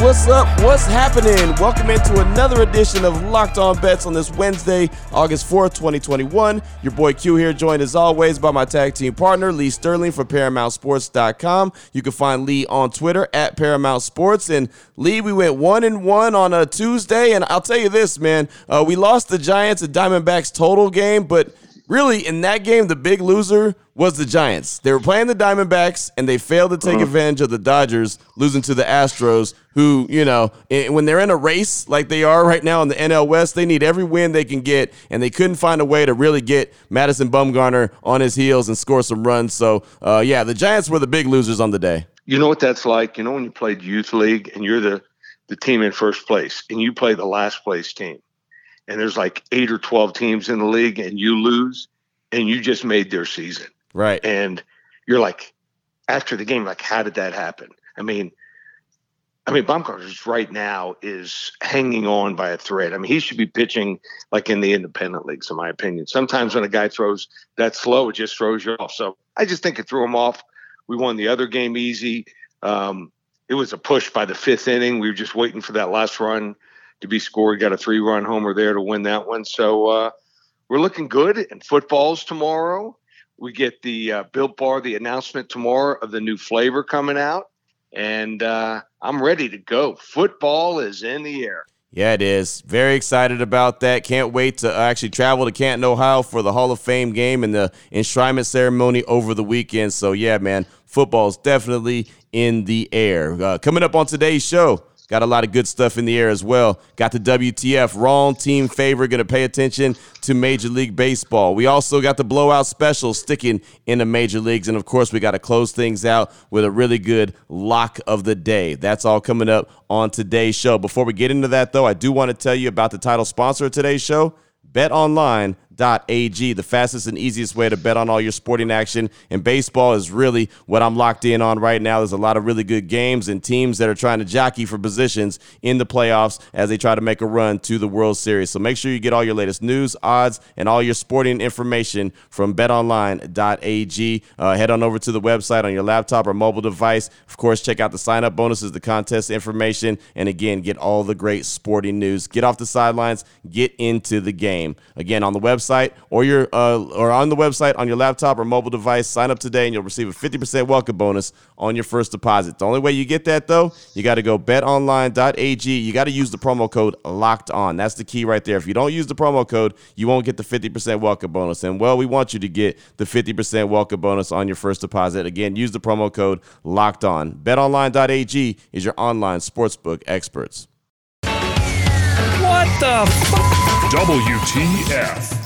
What's up? What's happening? Welcome into another edition of Locked On Bets on this Wednesday, August 4th, 2021. Your boy Q here, joined as always by my tag team partner, Lee Sterling from ParamountSports.com. You can find Lee on Twitter at Paramount Sports. And Lee, we went one and one on a Tuesday. And I'll tell you this, man, uh, we lost the Giants and Diamondbacks total game, but really, in that game, the big loser was the Giants. They were playing the Diamondbacks, and they failed to take uh-huh. advantage of the Dodgers losing to the Astros, who, you know, when they're in a race like they are right now in the NL West, they need every win they can get, and they couldn't find a way to really get Madison Bumgarner on his heels and score some runs. So, uh, yeah, the Giants were the big losers on the day. You know what that's like? You know when you played youth league and you're the the team in first place, and you play the last place team, and there's like eight or twelve teams in the league, and you lose and you just made their season. Right. And you're like, after the game, like, how did that happen? I mean, I mean, Bumgarner right now is hanging on by a thread. I mean, he should be pitching like in the independent leagues, in my opinion. Sometimes when a guy throws that slow, it just throws you off. So I just think it threw him off. We won the other game easy. Um, it was a push by the fifth inning. We were just waiting for that last run to be scored. Got a three run homer there to win that one. So, uh, we're looking good. And football's tomorrow. We get the uh, Built Bar, the announcement tomorrow of the new flavor coming out. And uh, I'm ready to go. Football is in the air. Yeah, it is. Very excited about that. Can't wait to actually travel to Canton, Ohio for the Hall of Fame game and the enshrinement ceremony over the weekend. So, yeah, man, football is definitely in the air. Uh, coming up on today's show, Got a lot of good stuff in the air as well. Got the WTF wrong team favor. Going to pay attention to Major League Baseball. We also got the blowout special sticking in the major leagues. And of course, we got to close things out with a really good lock of the day. That's all coming up on today's show. Before we get into that, though, I do want to tell you about the title sponsor of today's show, BetOnline BetOnline.ag, the fastest and easiest way to bet on all your sporting action. And baseball is really what I'm locked in on right now. There's a lot of really good games and teams that are trying to jockey for positions in the playoffs as they try to make a run to the World Series. So make sure you get all your latest news, odds, and all your sporting information from betonline.ag. Uh, head on over to the website on your laptop or mobile device. Of course, check out the sign up bonuses, the contest information, and again, get all the great sporting news. Get off the sidelines, get into the game. Again, on the website, website or your uh, or on the website on your laptop or mobile device. Sign up today and you'll receive a 50% welcome bonus on your first deposit. The only way you get that though, you got to go betonline.ag. You got to use the promo code locked on. That's the key right there. If you don't use the promo code, you won't get the 50% welcome bonus. And well, we want you to get the 50% welcome bonus on your first deposit. Again, use the promo code locked on. betonline.ag is your online sportsbook experts. What the f- WTF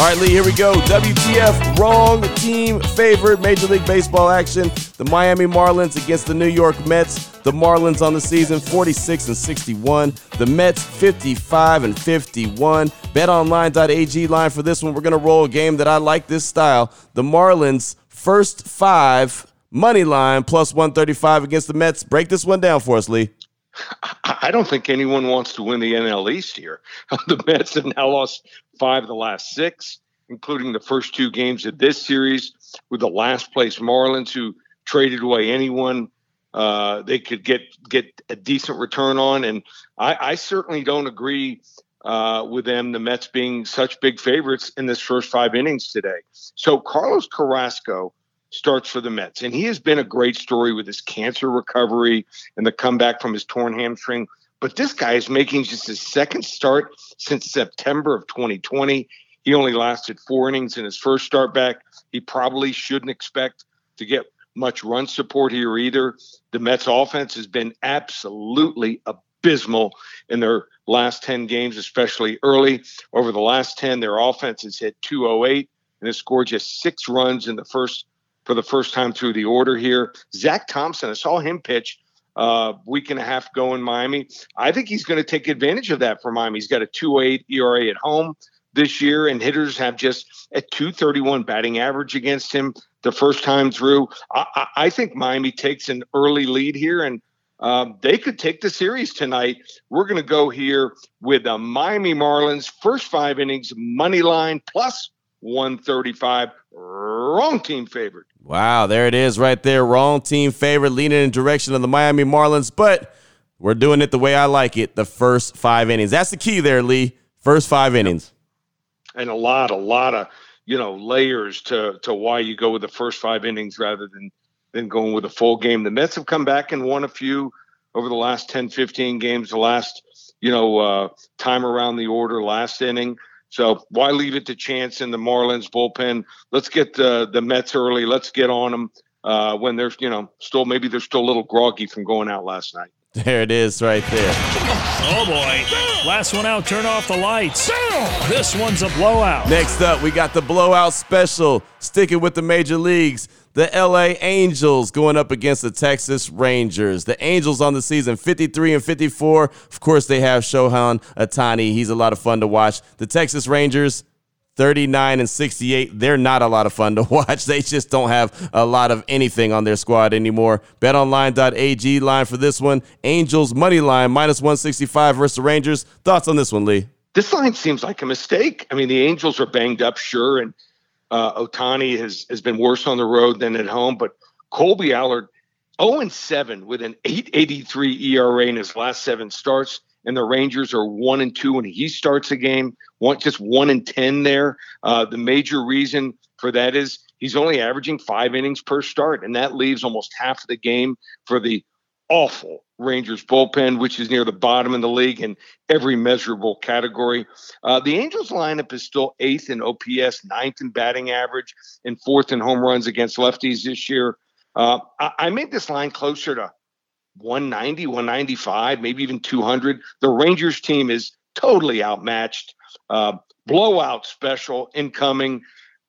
all right, Lee, here we go. WTF, wrong team favorite. Major League Baseball action. The Miami Marlins against the New York Mets. The Marlins on the season 46 and 61. The Mets 55 and 51. BetOnline.ag line for this one. We're going to roll a game that I like this style. The Marlins first five money line plus 135 against the Mets. Break this one down for us, Lee. I don't think anyone wants to win the NL East here. the Mets have now lost five of the last six, including the first two games of this series with the last place Marlins, who traded away anyone uh, they could get get a decent return on. And I, I certainly don't agree uh, with them, the Mets being such big favorites in this first five innings today. So Carlos Carrasco starts for the Mets, and he has been a great story with his cancer recovery and the comeback from his torn hamstring. But this guy is making just his second start since September of 2020. He only lasted four innings in his first start back. He probably shouldn't expect to get much run support here either. The Mets offense has been absolutely abysmal in their last 10 games, especially early. Over the last 10, their offense has hit 208 and has scored just six runs in the first for the first time through the order here. Zach Thompson, I saw him pitch uh, week and a half ago in Miami. I think he's going to take advantage of that for Miami. He's got a 2.8 ERA at home, this year, and hitters have just a 231 batting average against him the first time through. I, I think Miami takes an early lead here, and um, they could take the series tonight. We're going to go here with the Miami Marlins first five innings money line plus 135. Wrong team favorite. Wow, there it is right there. Wrong team favorite, leaning in direction of the Miami Marlins, but we're doing it the way I like it. The first five innings. That's the key there, Lee. First five innings. And a lot, a lot of you know layers to to why you go with the first five innings rather than than going with a full game. The Mets have come back and won a few over the last 10, 15 games. The last you know uh, time around the order, last inning. So why leave it to chance in the Marlins bullpen? Let's get the the Mets early. Let's get on them uh, when they're you know still maybe they're still a little groggy from going out last night. There it is right there. Oh boy. Last one out, turn off the lights. This one's a blowout. Next up, we got the blowout special. Sticking with the major leagues. The LA Angels going up against the Texas Rangers. The Angels on the season 53 and 54. Of course, they have Shohei Ohtani. He's a lot of fun to watch. The Texas Rangers 39 and 68. They're not a lot of fun to watch. They just don't have a lot of anything on their squad anymore. BetOnline.ag line for this one. Angels money line minus 165 versus the Rangers. Thoughts on this one, Lee? This line seems like a mistake. I mean, the Angels are banged up, sure, and uh, Ohtani has has been worse on the road than at home, but Kolby Allard 0 and 7 with an 883 ERA in his last seven starts and the Rangers are one and two when he starts a game. One just one and ten there. Uh, the major reason for that is he's only averaging five innings per start, and that leaves almost half of the game for the awful Rangers bullpen, which is near the bottom of the league in every measurable category. Uh, the Angels lineup is still eighth in OPS, ninth in batting average, and fourth in home runs against lefties this year. Uh, I, I made this line closer to 190, 195, maybe even 200. The Rangers team is totally outmatched. Uh, blowout special incoming.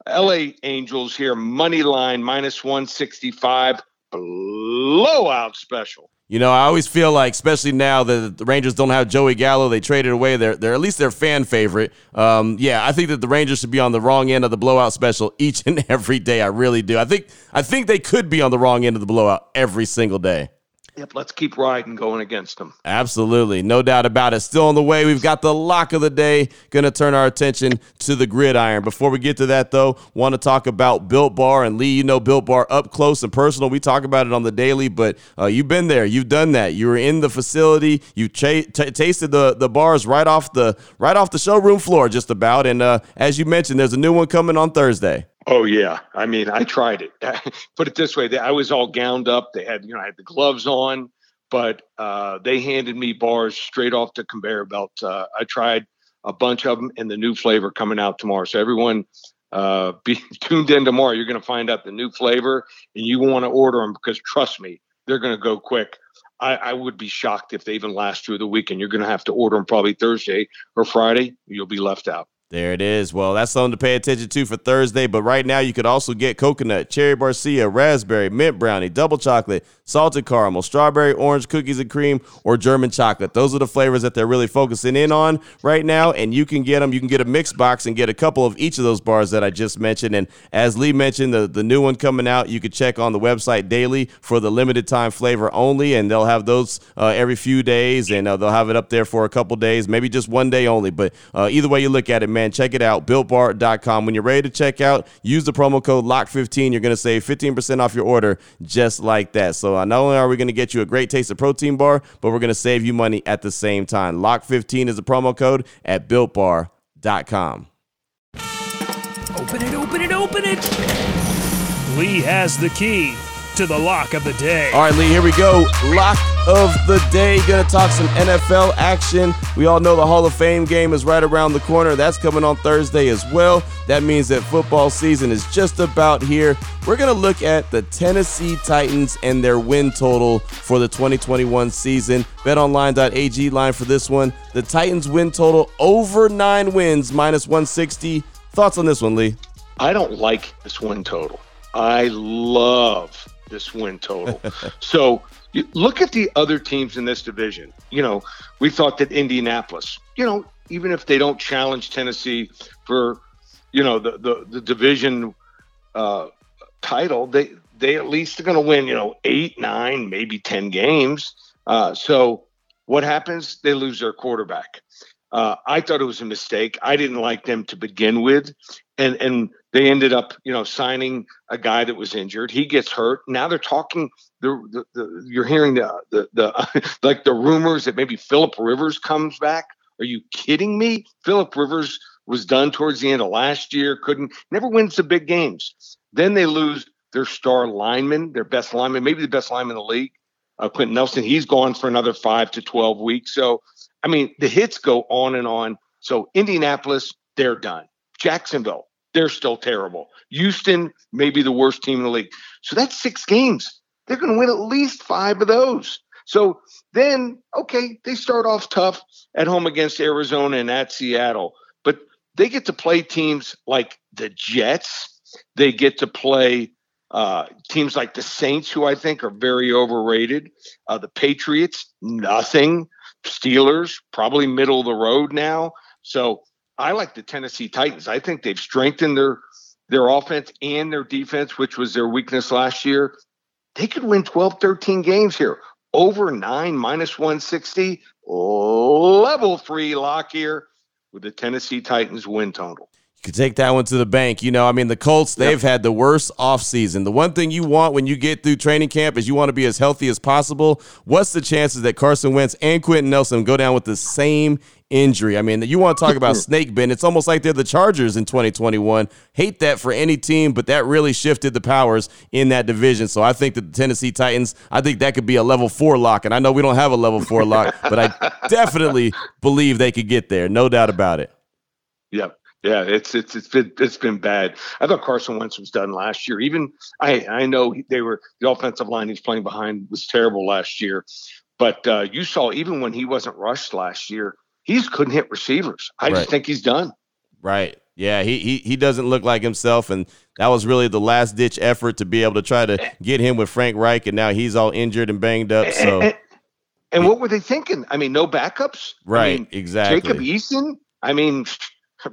LA Angels here, money line minus 165. Blowout special. You know, I always feel like, especially now that the Rangers don't have Joey Gallo, they traded away. They're, at least their fan favorite. Um, yeah, I think that the Rangers should be on the wrong end of the blowout special each and every day. I really do. I think I think they could be on the wrong end of the blowout every single day. Yep, let's keep riding going against them. Absolutely. No doubt about it. Still on the way. We've got the lock of the day. Going to turn our attention to the gridiron. Before we get to that, though, want to talk about Built Bar. And Lee, you know Built Bar up close and personal. We talk about it on the daily, but uh, you've been there. You've done that. You were in the facility. You t- tasted the, the bars right off the right off the showroom floor, just about. And uh, as you mentioned, there's a new one coming on Thursday. Oh yeah, I mean, I tried it. Put it this way: I was all gowned up. They had, you know, I had the gloves on, but uh, they handed me bars straight off the conveyor belt. Uh, I tried a bunch of them, and the new flavor coming out tomorrow. So everyone, uh, be tuned in tomorrow. You're going to find out the new flavor, and you want to order them because trust me, they're going to go quick. I, I, would be shocked if they even last through the weekend. You're going to have to order them probably Thursday or Friday. You'll be left out. There it is. Well, that's something to pay attention to for Thursday. But right now, you could also get coconut, cherry barcia, raspberry, mint brownie, double chocolate, salted caramel, strawberry, orange, cookies and cream, or German chocolate. Those are the flavors that they're really focusing in on right now. And you can get them. You can get a mix box and get a couple of each of those bars that I just mentioned. And as Lee mentioned, the, the new one coming out, you could check on the website daily for the limited time flavor only. And they'll have those uh, every few days. And uh, they'll have it up there for a couple days, maybe just one day only. But uh, either way you look at it, man man. Check it out, builtbar.com. When you're ready to check out, use the promo code LOCK15. You're going to save 15% off your order just like that. So uh, not only are we going to get you a great taste of protein bar, but we're going to save you money at the same time. LOCK15 is the promo code at builtbar.com. Open it, open it, open it. Lee has the key to the lock of the day. All right, Lee, here we go. Lock of the day. Gonna talk some NFL action. We all know the Hall of Fame game is right around the corner. That's coming on Thursday as well. That means that football season is just about here. We're gonna look at the Tennessee Titans and their win total for the 2021 season. BetOnline.ag line for this one. The Titans win total over nine wins, minus 160. Thoughts on this one, Lee? I don't like this win total. I love this win total. so look at the other teams in this division. You know, we thought that Indianapolis, you know, even if they don't challenge Tennessee for, you know, the the, the division uh, title, they they at least are going to win, you know, eight, nine, maybe ten games. Uh, so what happens? They lose their quarterback. Uh, I thought it was a mistake. I didn't like them to begin with, and and they ended up, you know, signing a guy that was injured. He gets hurt. Now they're talking. The, the, the you're hearing the, the the like the rumors that maybe Philip Rivers comes back. Are you kidding me? Philip Rivers was done towards the end of last year. Couldn't never wins the big games. Then they lose their star lineman, their best lineman, maybe the best lineman in the league, uh, Quenton Nelson. He's gone for another five to twelve weeks. So I mean, the hits go on and on. So Indianapolis, they're done. Jacksonville, they're still terrible. Houston, may be the worst team in the league. So that's six games. They're going to win at least five of those. So then, okay, they start off tough at home against Arizona and at Seattle, but they get to play teams like the Jets. They get to play uh, teams like the Saints, who I think are very overrated. Uh, the Patriots, nothing. Steelers, probably middle of the road now. So I like the Tennessee Titans. I think they've strengthened their their offense and their defense, which was their weakness last year. They could win 12, 13 games here. Over nine, minus 160, level three lock here with the Tennessee Titans win total could take that one to the bank. You know, I mean, the Colts, they've yep. had the worst offseason. The one thing you want when you get through training camp is you want to be as healthy as possible. What's the chances that Carson Wentz and Quenton Nelson go down with the same injury? I mean, you want to talk about snake bend. It's almost like they're the Chargers in 2021. Hate that for any team, but that really shifted the powers in that division. So I think that the Tennessee Titans, I think that could be a level four lock. And I know we don't have a level four lock, but I definitely believe they could get there. No doubt about it. Yep. Yeah, it's it's it's been it's been bad. I thought Carson Wentz was done last year. Even I I know they were the offensive line he's playing behind was terrible last year, but uh, you saw even when he wasn't rushed last year, he couldn't hit receivers. I right. just think he's done. Right. Yeah, he, he he doesn't look like himself, and that was really the last ditch effort to be able to try to get him with Frank Reich, and now he's all injured and banged up. So, and, and, and what were they thinking? I mean, no backups. Right. I mean, exactly. Jacob Eason. I mean,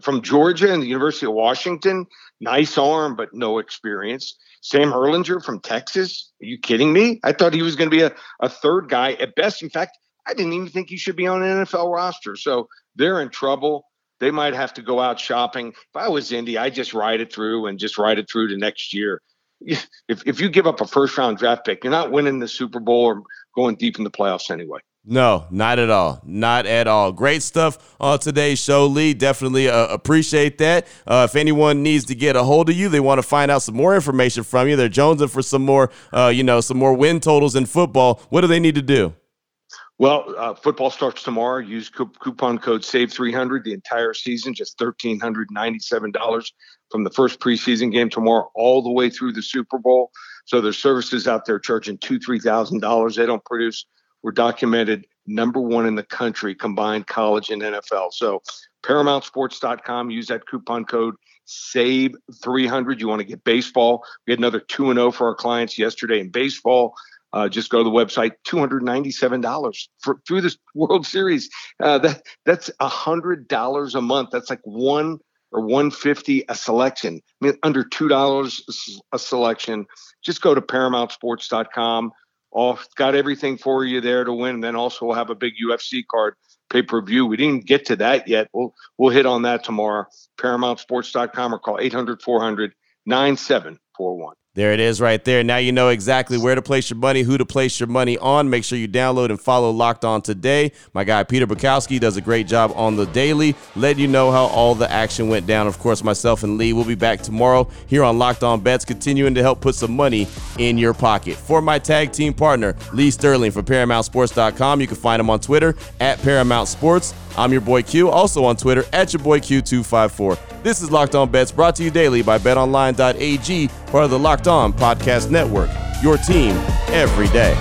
from Georgia and the University of Washington. Nice arm, but no experience. Sam Ehlinger from Texas. Are you kidding me? I thought he was going to be a, a third guy at best. In fact, I didn't even think he should be on an NFL roster. So they're in trouble. They might have to go out shopping. If I was Indy, I'd just ride it through and just ride it through to next year. If, if you give up a first round draft pick, you're not winning the Super Bowl or going deep in the playoffs anyway. No, not at all. Not at all. Great stuff on today's show, Lee. Definitely uh, appreciate that. Uh, if anyone needs to get a hold of you, they want to find out some more information from you. They're jonesing for some more, uh, you know, some more win totals in football. What do they need to do? Well, uh, football starts tomorrow. Use coupon code SAVE300 the entire season, just $1,397 from the first preseason game tomorrow all the way through the Super Bowl. So there's services out there charging two, $3,000. They don't produce – were documented number one in the country combined college and NFL. So ParamountSports.com, use that coupon code SAVE 300. You want to get baseball. We had another 2 0 for our clients yesterday in baseball. Uh, just go to the website. Two hundred ninety-seven dollars for through this World Series. Uh, that that's a hundred dollars a month. That's like one or one fifty a selection. I mean, under two dollars a selection. Just go to ParamountSports.com all got everything for you there to win. And then also we'll have a big UFC card pay per view. We didn't get to that yet. We'll we'll hit on that tomorrow. ParamountSports.com or call 800 400 9741. There it is right there. Now you know exactly where to place your money, who to place your money on. Make sure you download and follow Locked On today. My guy Peter Bukowski does a great job on the daily, letting you know how all the action went down. Of course, myself and Lee will be back tomorrow here on Locked On Bets, continuing to help put some money in your pocket. For my tag team partner, Lee Sterling from ParamountSports.com, you can find him on Twitter at Paramount Sports. I'm your boy Q, also on Twitter at your boy Q254. This is Locked On Bets, brought to you daily by BetOnline.ag, part of the Locked On Podcast Network. Your team every day.